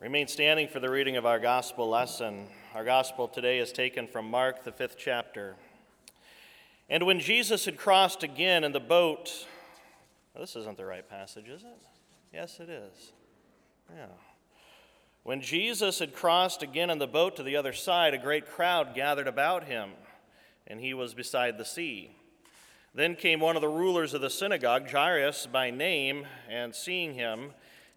Remain standing for the reading of our gospel lesson. Our gospel today is taken from Mark, the fifth chapter. And when Jesus had crossed again in the boat, well, this isn't the right passage, is it? Yes, it is. Yeah. When Jesus had crossed again in the boat to the other side, a great crowd gathered about him, and he was beside the sea. Then came one of the rulers of the synagogue, Jairus by name, and seeing him,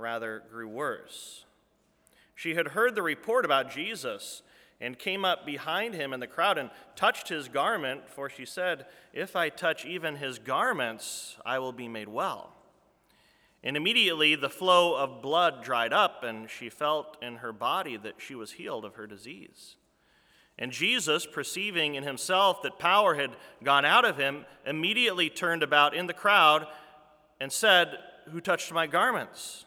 rather grew worse. She had heard the report about Jesus and came up behind him in the crowd and touched his garment, for she said, If I touch even his garments, I will be made well. And immediately the flow of blood dried up, and she felt in her body that she was healed of her disease. And Jesus, perceiving in himself that power had gone out of him, immediately turned about in the crowd and said, Who touched my garments?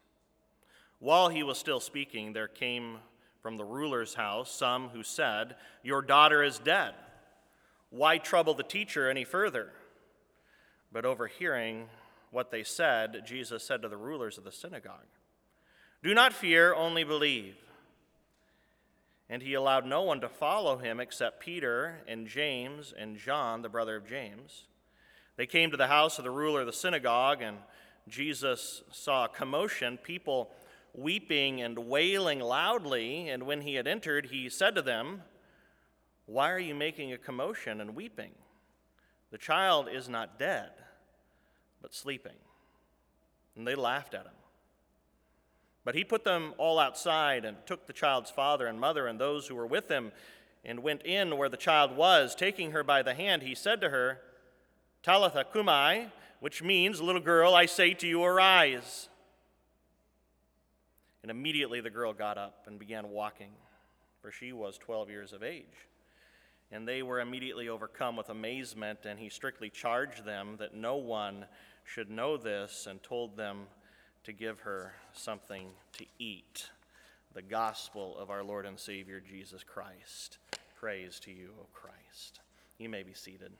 While he was still speaking, there came from the ruler's house some who said, Your daughter is dead. Why trouble the teacher any further? But overhearing what they said, Jesus said to the rulers of the synagogue, Do not fear, only believe. And he allowed no one to follow him except Peter and James and John, the brother of James. They came to the house of the ruler of the synagogue, and Jesus saw a commotion, people weeping and wailing loudly. And when he had entered, he said to them, Why are you making a commotion and weeping? The child is not dead, but sleeping. And they laughed at him. But he put them all outside and took the child's father and mother and those who were with him and went in where the child was. Taking her by the hand, he said to her, Talitha cumi, which means, Little girl, I say to you, arise. And immediately the girl got up and began walking, for she was 12 years of age. And they were immediately overcome with amazement, and he strictly charged them that no one should know this and told them to give her something to eat. The gospel of our Lord and Savior Jesus Christ. Praise to you, O Christ. You may be seated.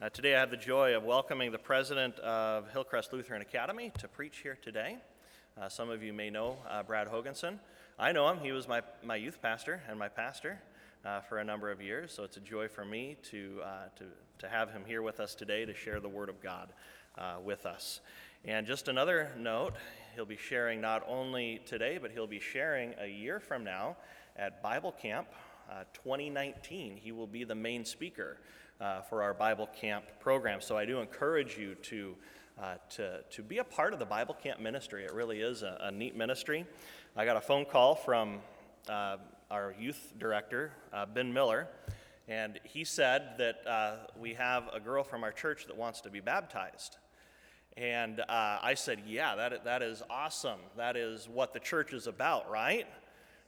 Uh, today I have the joy of welcoming the president of Hillcrest Lutheran Academy to preach here today. Uh, some of you may know uh, Brad Hoganson. I know him. He was my, my youth pastor and my pastor uh, for a number of years, so it's a joy for me to, uh, to, to have him here with us today to share the Word of God uh, with us. And just another note he'll be sharing not only today, but he'll be sharing a year from now at Bible Camp uh, 2019. He will be the main speaker uh, for our Bible Camp program. So I do encourage you to. Uh, to, to be a part of the Bible Camp ministry. It really is a, a neat ministry. I got a phone call from uh, our youth director, uh, Ben Miller, and he said that uh, we have a girl from our church that wants to be baptized. And uh, I said, Yeah, that, that is awesome. That is what the church is about, right?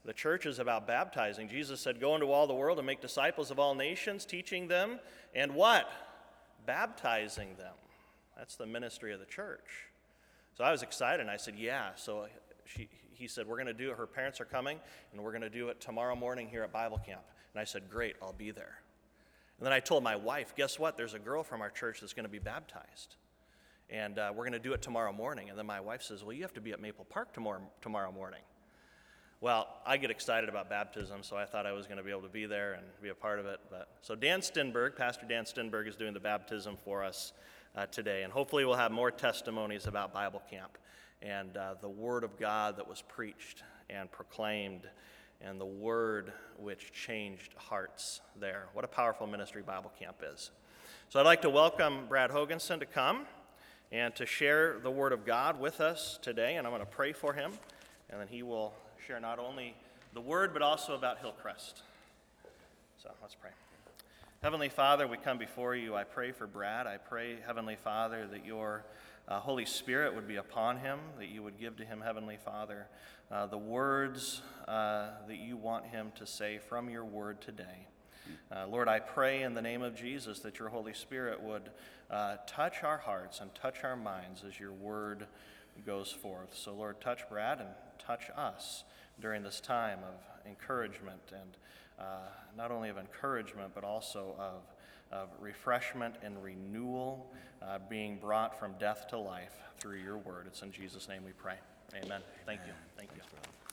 The church is about baptizing. Jesus said, Go into all the world and make disciples of all nations, teaching them, and what? Baptizing them. That's the ministry of the church. So I was excited, and I said, Yeah. So she, he said, We're going to do it. Her parents are coming, and we're going to do it tomorrow morning here at Bible camp. And I said, Great, I'll be there. And then I told my wife, Guess what? There's a girl from our church that's going to be baptized and uh, we're going to do it tomorrow morning. And then my wife says, Well, you have to be at Maple Park tomorrow, tomorrow morning. Well, I get excited about baptism, so I thought I was going to be able to be there and be a part of it. But so Dan Stenberg, Pastor Dan Stenberg, is doing the baptism for us uh, today. And hopefully, we'll have more testimonies about Bible Camp and uh, the Word of God that was preached and proclaimed and the Word which changed hearts there. What a powerful ministry Bible Camp is. So, I'd like to welcome Brad Hoganson to come and to share the Word of God with us today. And I'm going to pray for him, and then he will share not only the Word, but also about Hillcrest. So, let's pray. Heavenly Father, we come before you. I pray for Brad. I pray, Heavenly Father, that your uh, Holy Spirit would be upon him, that you would give to him, Heavenly Father, uh, the words uh, that you want him to say from your word today. Uh, Lord, I pray in the name of Jesus that your Holy Spirit would uh, touch our hearts and touch our minds as your word goes forth. So, Lord, touch Brad and touch us during this time of encouragement and uh, not only of encouragement, but also of, of refreshment and renewal uh, being brought from death to life through your word. It's in Jesus' name we pray. Amen. Amen. Thank you. Thank you.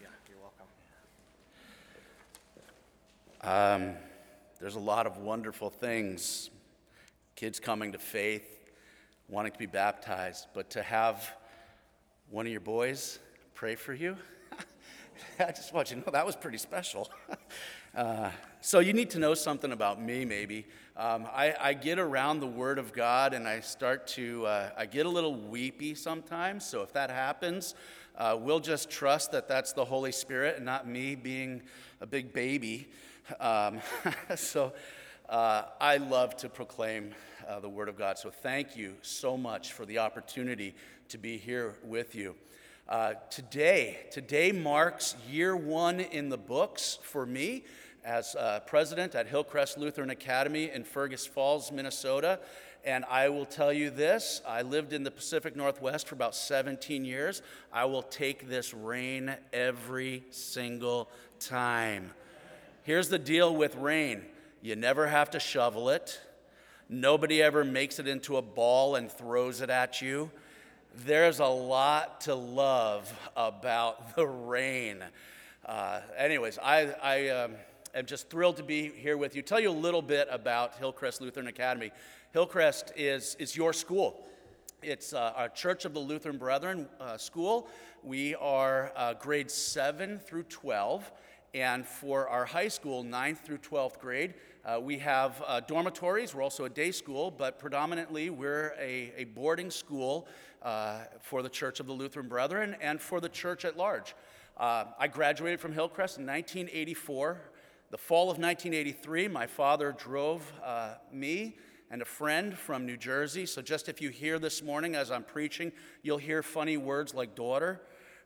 Yeah, you're welcome. Um, there's a lot of wonderful things kids coming to faith, wanting to be baptized, but to have one of your boys pray for you, I just want you to know that was pretty special. Uh, so you need to know something about me, maybe. Um, I, I, get around the Word of God and I start to, uh, I get a little weepy sometimes. So if that happens, uh, we'll just trust that that's the Holy Spirit and not me being a big baby. Um, so uh, I love to proclaim uh, the Word of God. So thank you so much for the opportunity to be here with you. Uh, today, today marks year one in the books for me as uh, president at Hillcrest Lutheran Academy in Fergus Falls, Minnesota. And I will tell you this I lived in the Pacific Northwest for about 17 years. I will take this rain every single time. Here's the deal with rain you never have to shovel it, nobody ever makes it into a ball and throws it at you. There's a lot to love about the rain. Uh, anyways, I, I um, am just thrilled to be here with you. Tell you a little bit about Hillcrest Lutheran Academy. Hillcrest is, is your school. It's uh, our Church of the Lutheran Brethren uh, school. We are uh, grades 7 through 12. And for our high school, 9th through 12th grade, uh, we have uh, dormitories. We're also a day school, but predominantly we're a, a boarding school uh, for the Church of the Lutheran Brethren and for the church at large. I graduated from Hillcrest in 1984. The fall of 1983, my father drove uh, me and a friend from New Jersey. So, just if you hear this morning as I'm preaching, you'll hear funny words like daughter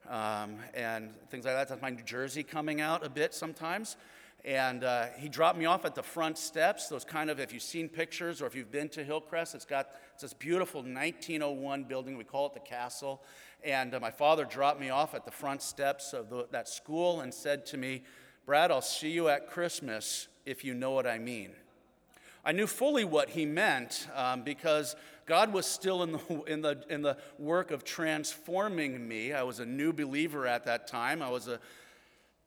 um, and things like that. That's my New Jersey coming out a bit sometimes. And uh, he dropped me off at the front steps. Those kind of, if you've seen pictures or if you've been to Hillcrest, it's got it's this beautiful 1901 building. We call it the castle. And uh, my father dropped me off at the front steps of the, that school and said to me, Brad, I'll see you at Christmas if you know what I mean. I knew fully what he meant um, because God was still in the, in, the, in the work of transforming me. I was a new believer at that time. I was a,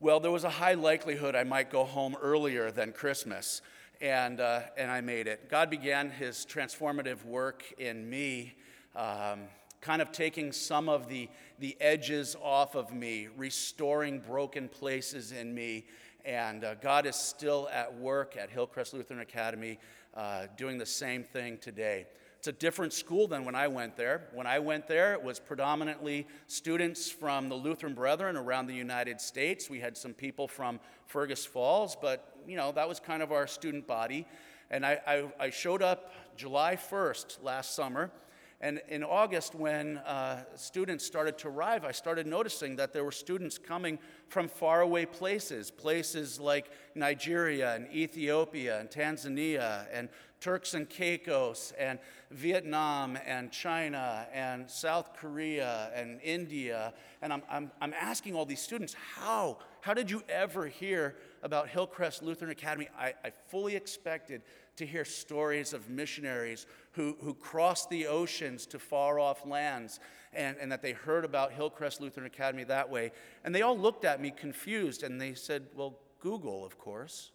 well, there was a high likelihood I might go home earlier than Christmas, and, uh, and I made it. God began his transformative work in me. Um, kind of taking some of the, the edges off of me, restoring broken places in me. And uh, God is still at work at Hillcrest Lutheran Academy, uh, doing the same thing today. It's a different school than when I went there. When I went there, it was predominantly students from the Lutheran Brethren around the United States. We had some people from Fergus Falls, but you know that was kind of our student body. And I, I, I showed up July 1st last summer and in August, when uh, students started to arrive, I started noticing that there were students coming from faraway places, places like Nigeria and Ethiopia and Tanzania and Turks and Caicos and Vietnam and China and South Korea and India. And I'm, I'm, I'm asking all these students, how? How did you ever hear about Hillcrest Lutheran Academy? I, I fully expected to hear stories of missionaries who, who crossed the oceans to far off lands and, and that they heard about Hillcrest Lutheran Academy that way. And they all looked at me confused and they said, Well, Google, of course.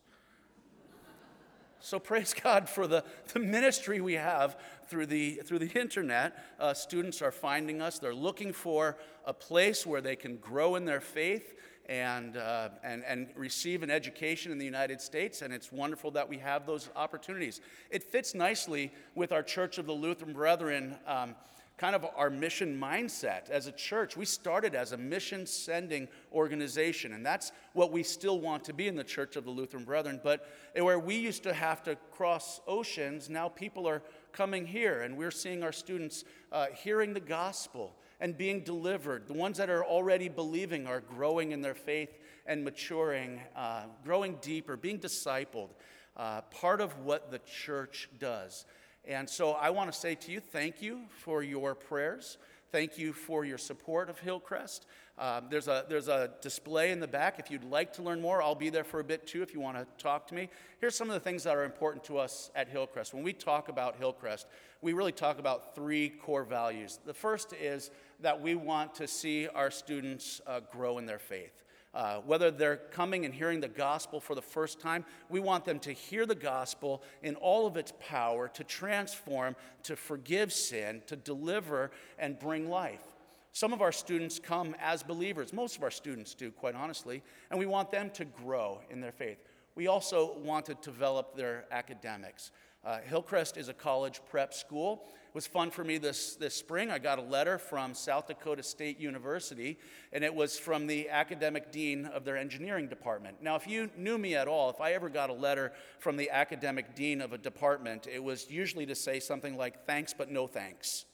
So praise God for the, the ministry we have through the, through the internet. Uh, students are finding us. They're looking for a place where they can grow in their faith and, uh, and, and receive an education in the United States. And it's wonderful that we have those opportunities. It fits nicely with our Church of the Lutheran Brethren. Um, kind of our mission mindset as a church. We started as a mission sending organization, and that's what we still want to be in the Church of the Lutheran Brethren. But where we used to have to cross oceans, now people are coming here, and we're seeing our students uh, hearing the gospel and being delivered. The ones that are already believing are growing in their faith and maturing, uh, growing deeper, being discipled. Uh, part of what the church does. And so I want to say to you, thank you for your prayers. Thank you for your support of Hillcrest. Um, there's, a, there's a display in the back. If you'd like to learn more, I'll be there for a bit too if you want to talk to me. Here's some of the things that are important to us at Hillcrest. When we talk about Hillcrest, we really talk about three core values. The first is that we want to see our students uh, grow in their faith. Uh, whether they're coming and hearing the gospel for the first time, we want them to hear the gospel in all of its power to transform, to forgive sin, to deliver, and bring life. Some of our students come as believers, most of our students do, quite honestly, and we want them to grow in their faith. We also want to develop their academics. Uh, Hillcrest is a college prep school. It was fun for me this, this spring. I got a letter from South Dakota State University, and it was from the academic dean of their engineering department. Now, if you knew me at all, if I ever got a letter from the academic dean of a department, it was usually to say something like, thanks, but no thanks.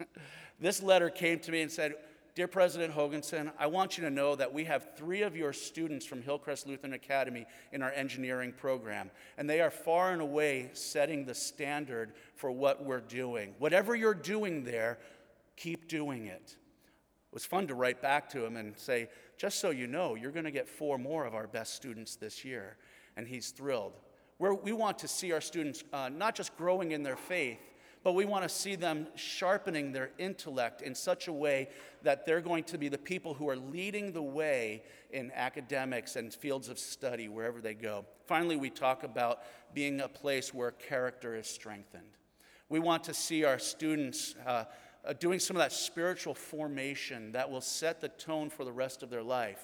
this letter came to me and said, Dear President Hoganson, I want you to know that we have three of your students from Hillcrest Lutheran Academy in our engineering program, and they are far and away setting the standard for what we're doing. Whatever you're doing there, keep doing it. It was fun to write back to him and say, just so you know, you're going to get four more of our best students this year. And he's thrilled. We're, we want to see our students uh, not just growing in their faith, but we want to see them sharpening their intellect in such a way that they're going to be the people who are leading the way in academics and fields of study wherever they go. Finally, we talk about being a place where character is strengthened. We want to see our students uh, uh, doing some of that spiritual formation that will set the tone for the rest of their life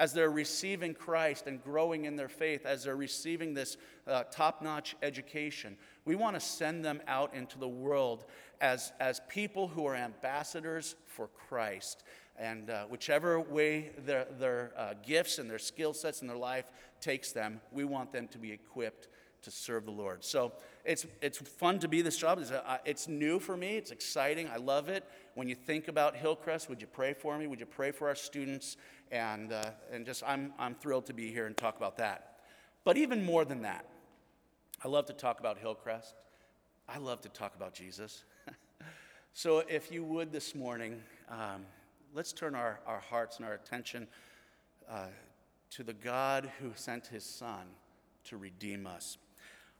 as they're receiving Christ and growing in their faith, as they're receiving this uh, top notch education, we want to send them out into the world as, as people who are ambassadors for Christ. And uh, whichever way their, their uh, gifts and their skill sets in their life takes them, we want them to be equipped to serve the Lord. So it's, it's fun to be this job. It's, uh, it's new for me. It's exciting. I love it. When you think about Hillcrest, would you pray for me? Would you pray for our students? And, uh, and just, I'm, I'm thrilled to be here and talk about that. But even more than that, I love to talk about Hillcrest. I love to talk about Jesus. so if you would this morning, um, let's turn our, our hearts and our attention uh, to the God who sent his Son to redeem us.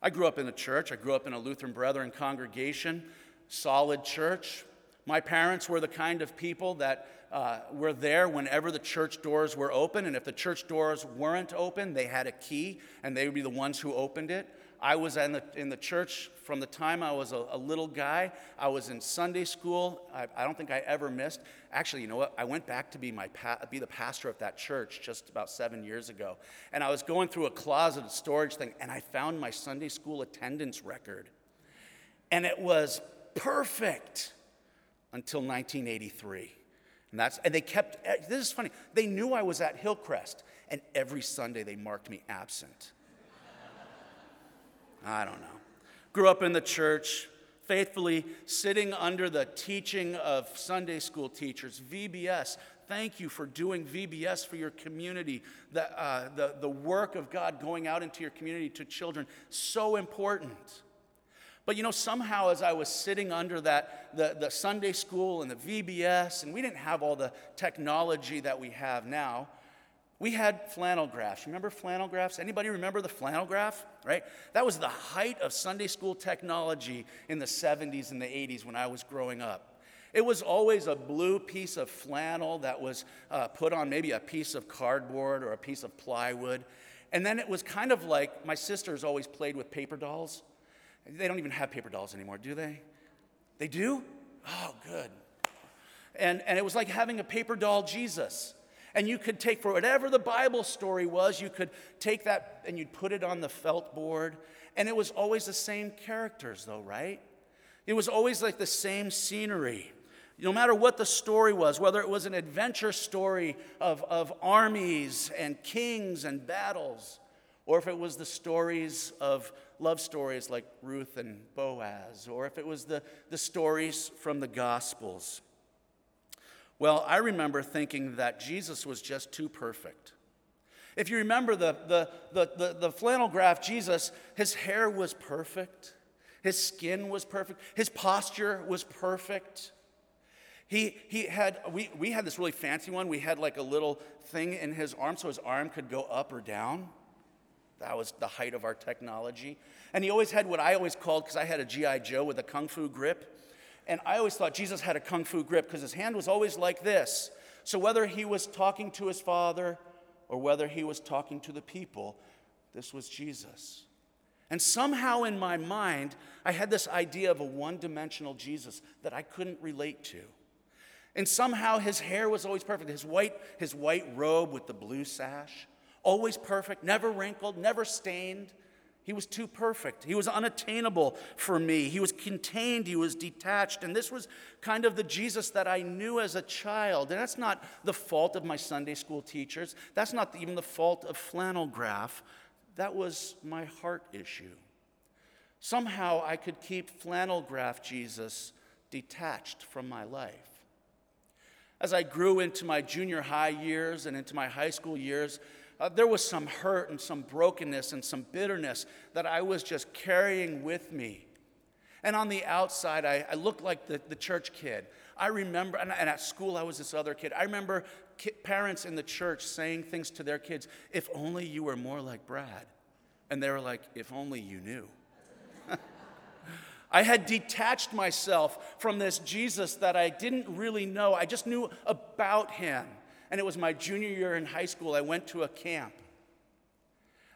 I grew up in a church. I grew up in a Lutheran Brethren congregation, solid church. My parents were the kind of people that uh, were there whenever the church doors were open, and if the church doors weren't open, they had a key, and they would be the ones who opened it. I was in the, in the church from the time I was a, a little guy. I was in Sunday school. I, I, don't think I ever missed. Actually, you know what? I went back to be, my pa- be the pastor of that church just about seven years ago. And I was going through a closet, storage thing, and I found my Sunday school attendance record. And it was perfect until 1983. And, that's, and they kept, eh, this is funny, they knew I was at Hillcrest, and every Sunday they marked me absent. I don't know. Grew up in the church, faithfully sitting under the teaching of Sunday school teachers, VBS. Thank you for doing VBS for your community. The, uh, the, the work of God going out into your community to children, so important. But you know, somehow as I was sitting under that, the, the Sunday school and the VBS, and we didn't have all the technology that we have now, we had flannel graphs. Remember flannel graphs? Anybody remember the flannel graph? Right? That was the height of Sunday school technology in the 70s and the 80s when I was growing up. It was always a blue piece of flannel that was uh, put on maybe a piece of cardboard or a piece of plywood. And then it was kind of like my sisters always played with paper dolls. They don't even have paper dolls anymore, do they? They do? Oh, good. And, and it was like having a paper doll Jesus. And you could take, for whatever the Bible story was, you could take that and you'd put it on the felt board. And it was always the same characters, though, right? It was always like the same scenery. No matter what the story was, whether it was an adventure story of, of armies and kings and battles, or if it was the stories of love stories like Ruth and Boaz, or if it was the, the stories from the Gospels. Well, I remember thinking that Jesus was just too perfect. If you remember the, the, the, the, the flannel graph Jesus, his hair was perfect, his skin was perfect, his posture was perfect. He, he had, we, we had this really fancy one. We had like a little thing in his arm so his arm could go up or down. That was the height of our technology. And he always had what I always called, because I had a G.I. Joe with a kung fu grip. And I always thought Jesus had a kung fu grip because his hand was always like this. So whether he was talking to his father or whether he was talking to the people, this was Jesus. And somehow in my mind, I had this idea of a one dimensional Jesus that I couldn't relate to. And somehow his hair was always perfect. His white, his white robe with the blue sash, always perfect, never wrinkled, never stained. He was too perfect. He was unattainable for me. He was contained. He was detached. And this was kind of the Jesus that I knew as a child. And that's not the fault of my Sunday school teachers. That's not even the fault of flannel graph. That was my heart issue. Somehow I could keep flannel graph Jesus detached from my life. As I grew into my junior high years and into my high school years, uh, there was some hurt and some brokenness and some bitterness that I was just carrying with me. And on the outside, I, I looked like the, the church kid. I remember, and, and at school, I was this other kid. I remember ki- parents in the church saying things to their kids, if only you were more like Brad. And they were like, if only you knew. I had detached myself from this Jesus that I didn't really know. I just knew about him. And it was my junior year in high school. I went to a camp.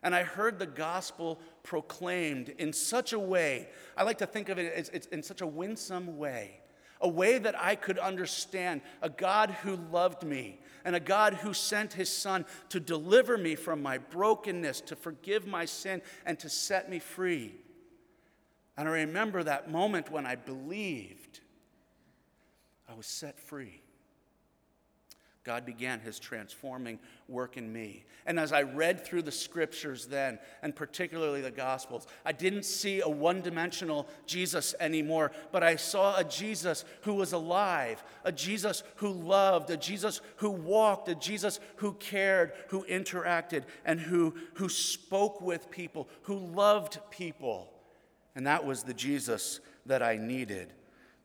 And I heard the gospel proclaimed in such a way, I like to think of it as it's in such a winsome way, a way that I could understand a God who loved me and a God who sent his son to deliver me from my brokenness, to forgive my sin, and to set me free. And I remember that moment when I believed I was set free. God began his transforming work in me. And as I read through the scriptures then, and particularly the Gospels, I didn't see a one dimensional Jesus anymore, but I saw a Jesus who was alive, a Jesus who loved, a Jesus who walked, a Jesus who cared, who interacted, and who, who spoke with people, who loved people. And that was the Jesus that I needed.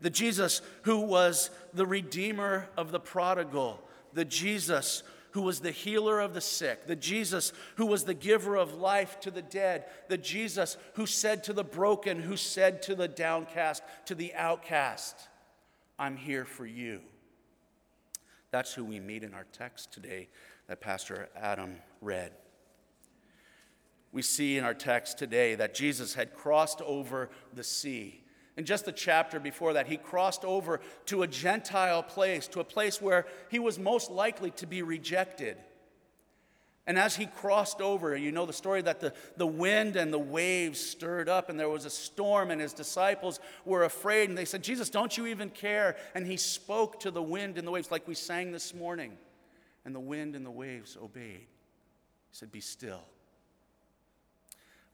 The Jesus who was the redeemer of the prodigal, the Jesus who was the healer of the sick, the Jesus who was the giver of life to the dead, the Jesus who said to the broken, who said to the downcast, to the outcast, I'm here for you. That's who we meet in our text today that Pastor Adam read we see in our text today that Jesus had crossed over the sea. In just the chapter before that, he crossed over to a Gentile place, to a place where he was most likely to be rejected. And as he crossed over, you know the story that the, the wind and the waves stirred up, and there was a storm, and his disciples were afraid. And they said, Jesus, don't you even care? And he spoke to the wind and the waves, like we sang this morning. And the wind and the waves obeyed. He said, Be still.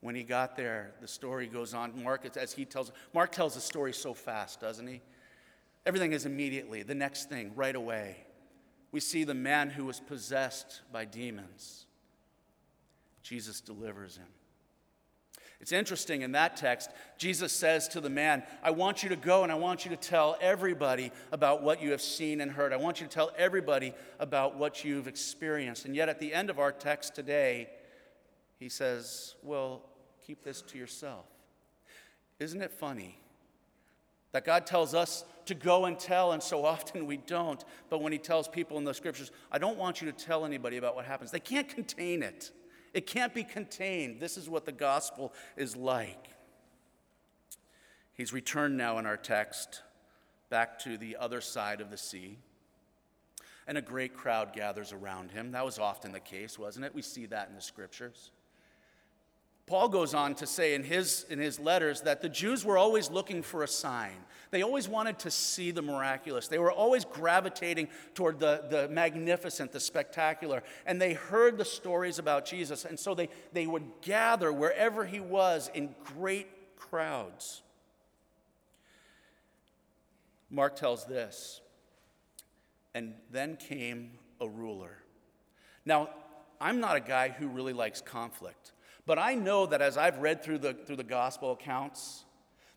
When he got there, the story goes on. Mark, as he tells, Mark tells the story so fast, doesn't he? Everything is immediately, the next thing, right away. We see the man who was possessed by demons. Jesus delivers him. It's interesting in that text, Jesus says to the man, I want you to go and I want you to tell everybody about what you have seen and heard. I want you to tell everybody about what you've experienced. And yet, at the end of our text today, he says, Well, keep this to yourself. Isn't it funny that God tells us to go and tell, and so often we don't? But when He tells people in the scriptures, I don't want you to tell anybody about what happens, they can't contain it. It can't be contained. This is what the gospel is like. He's returned now in our text back to the other side of the sea, and a great crowd gathers around him. That was often the case, wasn't it? We see that in the scriptures. Paul goes on to say in his, in his letters that the Jews were always looking for a sign. They always wanted to see the miraculous. They were always gravitating toward the, the magnificent, the spectacular. And they heard the stories about Jesus. And so they, they would gather wherever he was in great crowds. Mark tells this, and then came a ruler. Now, I'm not a guy who really likes conflict. But I know that as I've read through the, through the gospel accounts,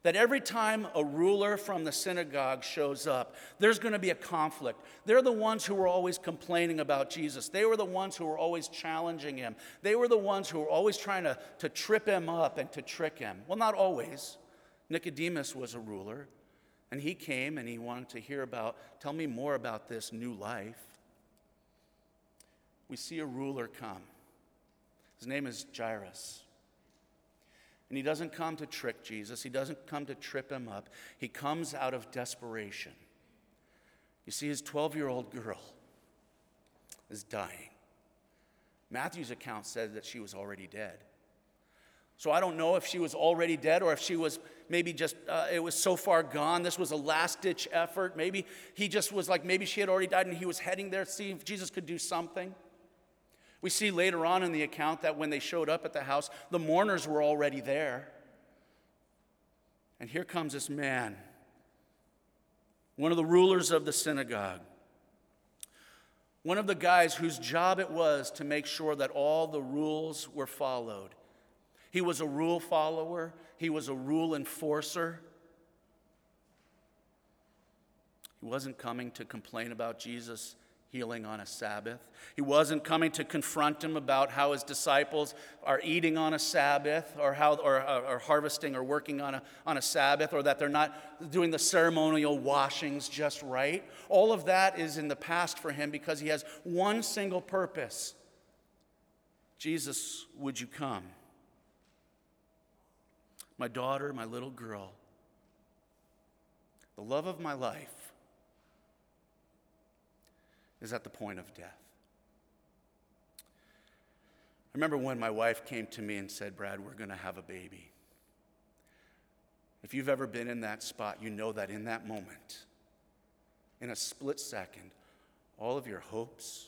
that every time a ruler from the synagogue shows up, there's going to be a conflict. They're the ones who were always complaining about Jesus. They were the ones who were always challenging him. They were the ones who were always trying to, to trip him up and to trick him. Well, not always. Nicodemus was a ruler, and he came and he wanted to hear about, tell me more about this new life. We see a ruler come. His name is Jairus. And he doesn't come to trick Jesus, he doesn't come to trip him up. He comes out of desperation. You see, his 12 year old girl is dying. Matthew's account says that she was already dead. So I don't know if she was already dead or if she was maybe just, uh, it was so far gone. This was a last ditch effort. Maybe he just was like, maybe she had already died and he was heading there to see if Jesus could do something. We see later on in the account that when they showed up at the house, the mourners were already there. And here comes this man, one of the rulers of the synagogue, one of the guys whose job it was to make sure that all the rules were followed. He was a rule follower, he was a rule enforcer. He wasn't coming to complain about Jesus healing on a Sabbath. He wasn't coming to confront him about how his disciples are eating on a Sabbath or how or, or, or, harvesting or working on a, on a Sabbath or that they're not doing the ceremonial washings just right. All of that is in the past for him because he has one single purpose. Jesus, would you come? My daughter, my little girl, the love of my life is at the point of death. I remember when my wife came to me and said, Brad, we're going to have a baby. If you've ever been in that spot, you know that in that moment, in a split second, all of your hopes,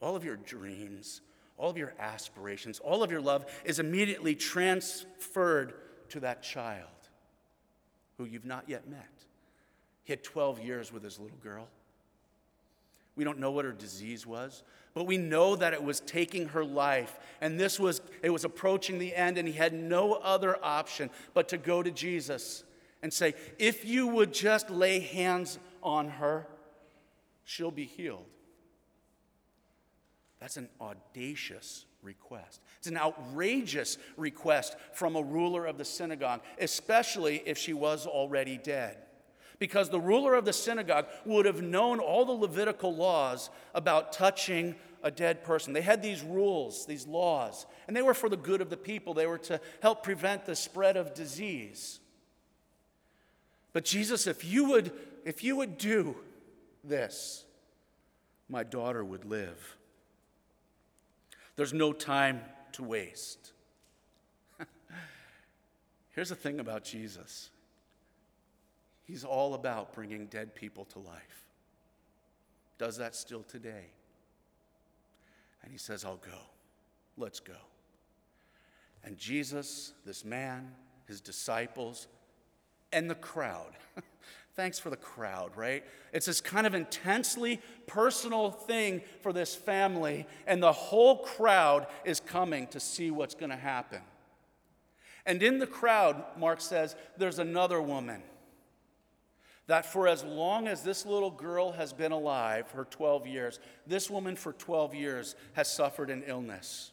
all of your dreams, all of your aspirations, all of your love is immediately transferred to that child who you've not yet met. He had 12 years with his little girl. We don't know what her disease was, but we know that it was taking her life. And this was, it was approaching the end, and he had no other option but to go to Jesus and say, If you would just lay hands on her, she'll be healed. That's an audacious request. It's an outrageous request from a ruler of the synagogue, especially if she was already dead because the ruler of the synagogue would have known all the Levitical laws about touching a dead person. They had these rules, these laws, and they were for the good of the people. They were to help prevent the spread of disease. But Jesus, if you would, if you would do this, my daughter would live. There's no time to waste. Here's the thing about Jesus He's all about bringing dead people to life. Does that still today. And he says, I'll go. Let's go. And Jesus, this man, his disciples, and the crowd. Thanks for the crowd, right? It's this kind of intensely personal thing for this family, and the whole crowd is coming to see what's going to happen. And in the crowd, Mark says, there's another woman that for as long as this little girl has been alive, her 12 years, this woman for 12 years has suffered an illness.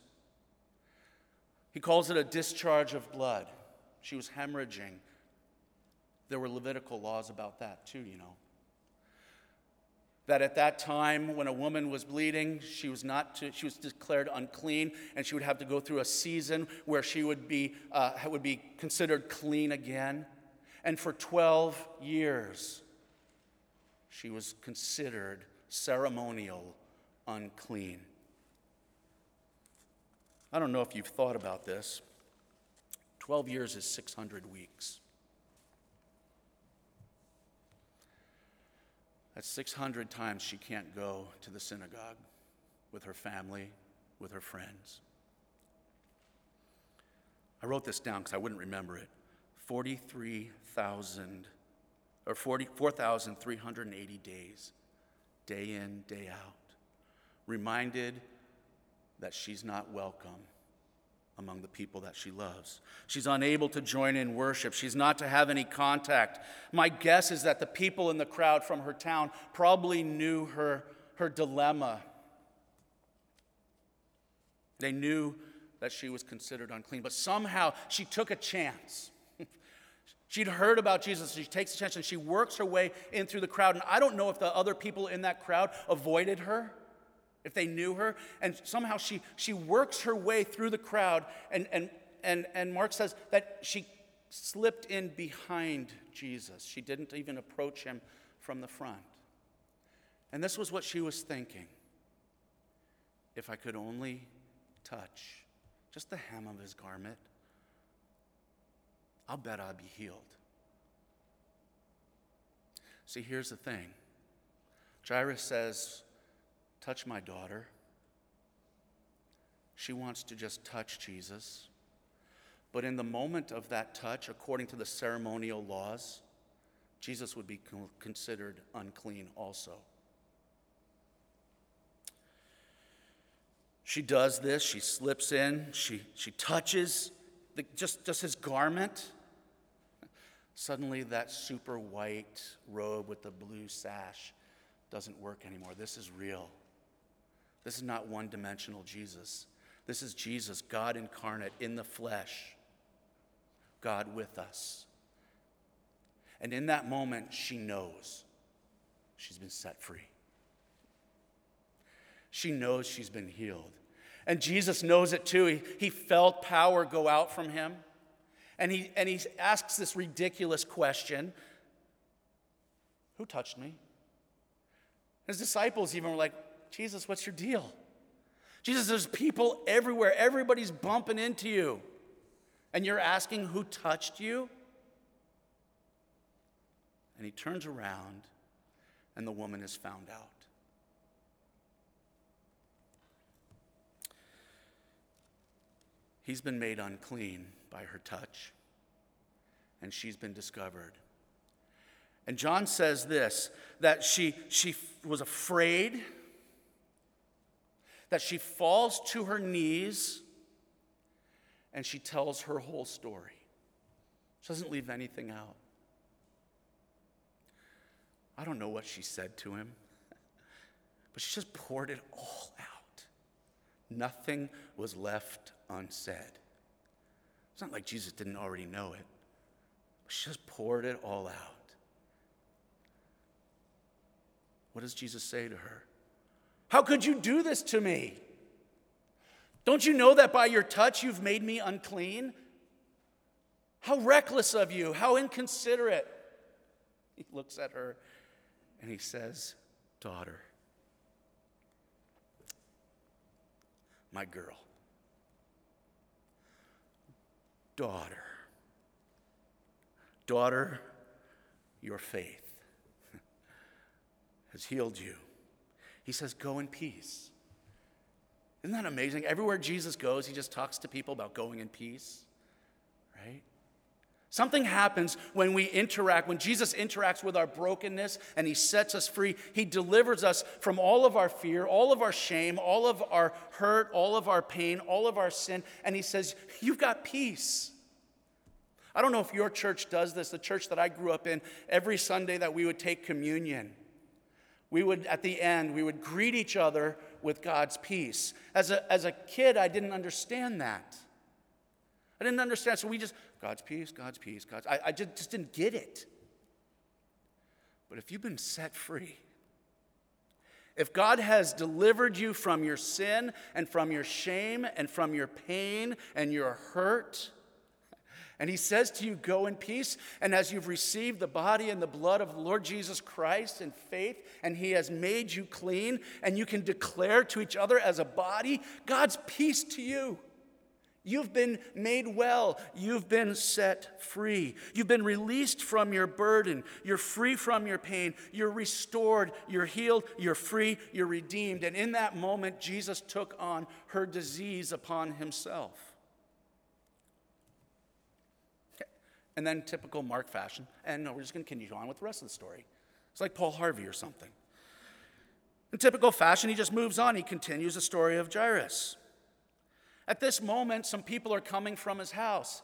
He calls it a discharge of blood. She was hemorrhaging. There were Levitical laws about that too, you know. that at that time when a woman was bleeding she was not to, she was declared unclean and she would have to go through a season where she would be uh, would be considered clean again and for 12 years she was considered ceremonial unclean i don't know if you've thought about this 12 years is 600 weeks That's 600 times she can't go to the synagogue with her family, with her friends. I wrote this down because I wouldn't remember it. 43,000 or 4,380 days, day in, day out, reminded that she's not welcome among the people that she loves. She's unable to join in worship. She's not to have any contact. My guess is that the people in the crowd from her town probably knew her, her dilemma. They knew that she was considered unclean, but somehow she took a chance. She'd heard about Jesus. She takes a chance and she works her way in through the crowd. And I don't know if the other people in that crowd avoided her if they knew her. And somehow she, she works her way through the crowd. And, and, and, and Mark says that she slipped in behind Jesus. She didn't even approach him from the front. And this was what she was thinking if I could only touch just the hem of his garment, I'll bet I'll be healed. See, here's the thing Jairus says, touch my daughter. She wants to just touch Jesus. But in the moment of that touch, according to the ceremonial laws, Jesus would be considered unclean also. She does this, she slips in, she, she touches the, just, just his garment. Suddenly, that super white robe with the blue sash doesn't work anymore. This is real. This is not one dimensional Jesus. This is Jesus, God incarnate in the flesh, God with us. And in that moment, she knows she's been set free. She knows she's been healed. And Jesus knows it too. He, he felt power go out from him. And he, and he asks this ridiculous question Who touched me? His disciples even were like, Jesus, what's your deal? Jesus, there's people everywhere. Everybody's bumping into you. And you're asking who touched you? And he turns around, and the woman is found out. He's been made unclean by her touch, and she's been discovered. And John says this that she, she was afraid that she falls to her knees and she tells her whole story. She doesn't leave anything out. I don't know what she said to him, but she just poured it all. Nothing was left unsaid. It's not like Jesus didn't already know it, she just poured it all out. What does Jesus say to her? How could you do this to me? Don't you know that by your touch you've made me unclean? How reckless of you, how inconsiderate. He looks at her and he says, Daughter, my girl, daughter, daughter, your faith has healed you. He says, Go in peace. Isn't that amazing? Everywhere Jesus goes, he just talks to people about going in peace, right? Something happens when we interact, when Jesus interacts with our brokenness and he sets us free. He delivers us from all of our fear, all of our shame, all of our hurt, all of our pain, all of our sin. And he says, You've got peace. I don't know if your church does this, the church that I grew up in, every Sunday that we would take communion we would, at the end, we would greet each other with God's peace. As a, as a kid, I didn't understand that. I didn't understand. So we just, God's peace, God's peace, God's. I, I just, just didn't get it. But if you've been set free, If God has delivered you from your sin and from your shame and from your pain and your hurt, and he says to you, Go in peace. And as you've received the body and the blood of the Lord Jesus Christ in faith, and he has made you clean, and you can declare to each other as a body, God's peace to you. You've been made well. You've been set free. You've been released from your burden. You're free from your pain. You're restored. You're healed. You're free. You're redeemed. And in that moment, Jesus took on her disease upon himself. And then, typical Mark fashion, and no, we're just going to continue on with the rest of the story. It's like Paul Harvey or something. In typical fashion, he just moves on. He continues the story of Jairus. At this moment, some people are coming from his house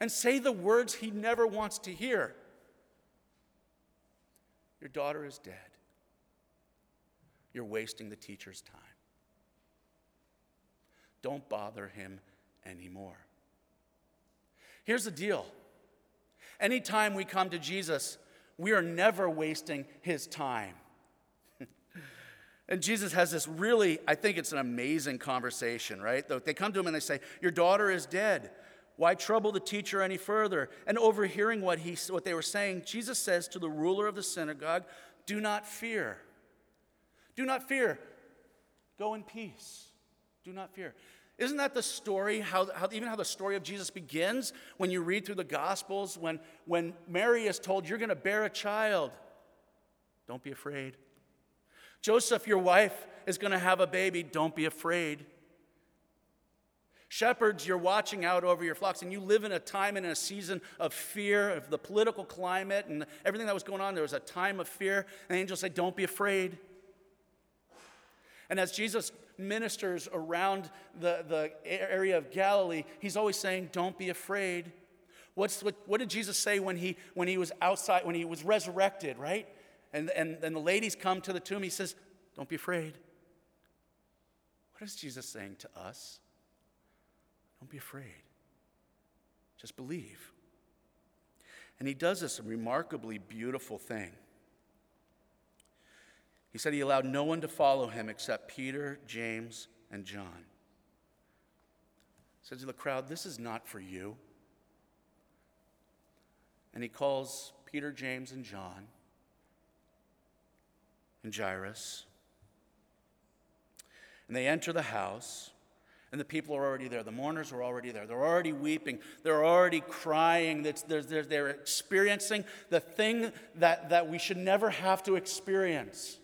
and say the words he never wants to hear Your daughter is dead. You're wasting the teacher's time. Don't bother him anymore. Here's the deal anytime we come to Jesus, we are never wasting his time. And Jesus has this really, I think it's an amazing conversation, right? They come to him and they say, Your daughter is dead. Why trouble the teacher any further? And overhearing what, he, what they were saying, Jesus says to the ruler of the synagogue, Do not fear. Do not fear. Go in peace. Do not fear. Isn't that the story, how, how, even how the story of Jesus begins when you read through the Gospels? When, when Mary is told, You're going to bear a child. Don't be afraid. Joseph, your wife, is going to have a baby. Don't be afraid. Shepherds, you're watching out over your flocks, and you live in a time and a season of fear of the political climate and everything that was going on. There was a time of fear. And the angels say, Don't be afraid. And as Jesus ministers around the, the area of Galilee, he's always saying, Don't be afraid. What's, what, what did Jesus say when he, when he was outside, when he was resurrected, right? And, and, and the ladies come to the tomb. He says, Don't be afraid. What is Jesus saying to us? Don't be afraid. Just believe. And he does this remarkably beautiful thing. He said he allowed no one to follow him except Peter, James, and John. He said to the crowd, This is not for you. And he calls Peter, James, and John and Jairus. And they enter the house, and the people are already there. The mourners are already there. They're already weeping. They're already crying. They're, experiencing the thing that, that we should never have to experience.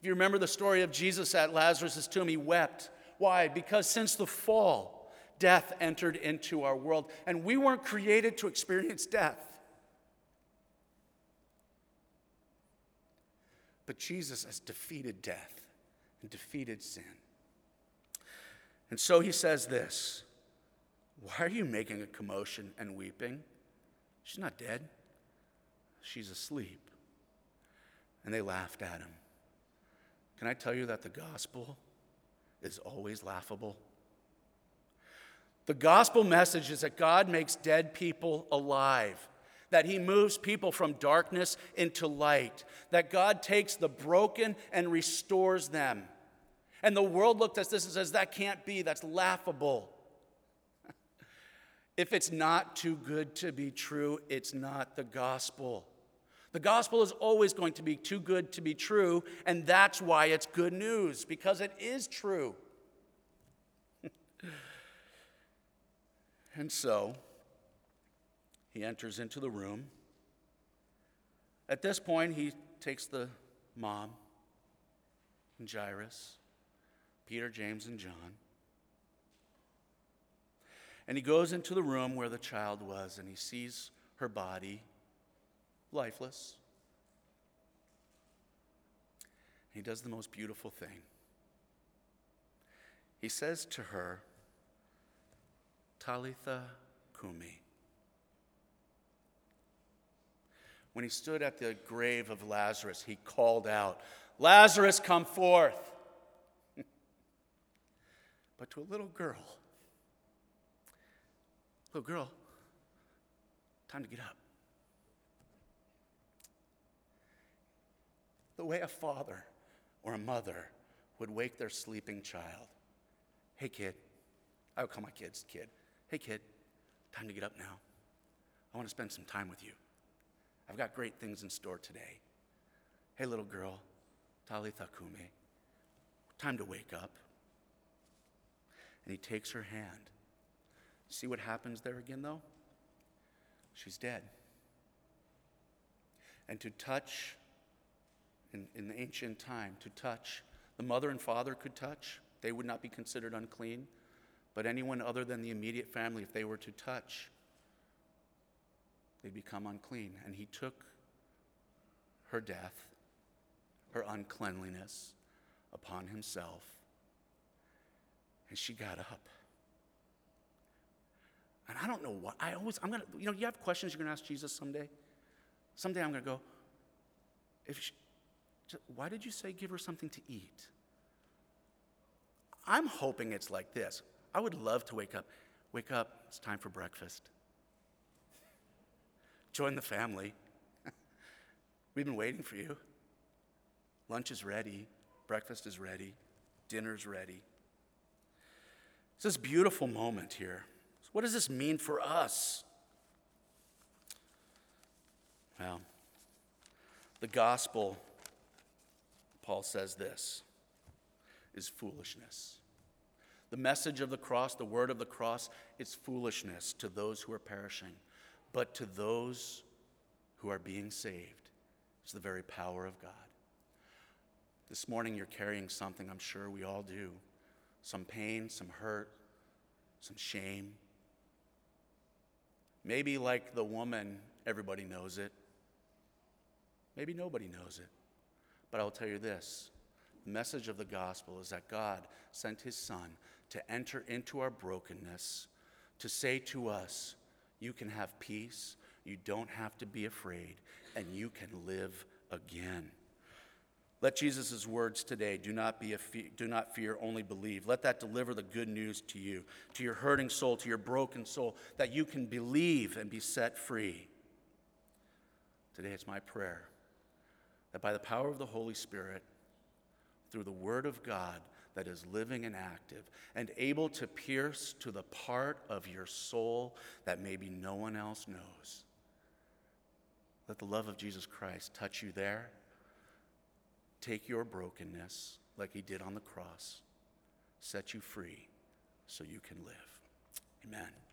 If you remember the story of Jesus at Lazarus' tomb, he wept. Why? Because since the fall, death entered into our world, and we weren't created to experience death. But Jesus has defeated death and defeated sin. And so he says this Why are you making a commotion and weeping? She's not dead, she's asleep. And they laughed at him. Can I tell you that the gospel is always laughable? The gospel message is that God makes dead people alive that he moves people from darkness into light, that God takes the broken and restores them. And the world looked at this and says, that can't be, that's laughable. if it's not too good to be true, it's not the gospel. The gospel is always going to be too good to be true, and that's why it's good news, because it is true. and so, he enters into the room. At this point, he takes the mom and Jairus, Peter, James, and John. And he goes into the room where the child was and he sees her body lifeless. He does the most beautiful thing. He says to her, Talitha Kumi. When he stood at the grave of Lazarus, he called out, Lazarus, come forth. but to a little girl, little girl, time to get up. the way a father or a mother would wake their sleeping child. Hey, kid. I would call my kids kid. Hey, kid, time to get up now. I want to spend some time with you. I've got great things in store today. Hey, little girl, Talitha Kume, time to wake up. And he takes her hand. See what happens there again, though? She's dead. And to touch, in, in the ancient time, to touch, the mother and father could touch. They would not be considered unclean. But anyone other than the immediate family, if they were to touch, they'd become unclean. And he took her death, her uncleanliness upon himself. And she got up. And I don't know what, I always, I'm gonna, you know, you have questions you're gonna ask Jesus someday? Someday I'm gonna go, if she, why did you say give her something to eat? I'm hoping it's like this. I would love to wake up. Wake up, it's time for breakfast. Join the family. We've been waiting for you. Lunch is ready, breakfast is ready, dinner's ready. It's this beautiful moment here. So what does this mean for us? Well, the gospel, Paul says this, is foolishness. The message of the cross, the word of the cross, is foolishness to those who are perishing, but to those who are being saved, it's the very power of God. This morning, you're carrying something, I'm sure we all do some pain, some hurt, some shame. Maybe, like the woman, everybody knows it. Maybe nobody knows it. But I'll tell you this the message of the gospel is that God sent his son to enter into our brokenness, to say to us, You can have peace, you don't have to be afraid, and you can live again. Let Jesus' words today do not, be fe- do not fear, only believe. Let that deliver the good news to you, to your hurting soul, to your broken soul, that you can believe and be set free. Today it's my prayer that by the power of the Holy Spirit, through the Word of God that is living and active and able to pierce to the part of your soul that maybe no one else knows. Let the love of Jesus Christ touch you there take your brokenness like he did on the cross, set you free so you can live. Amen.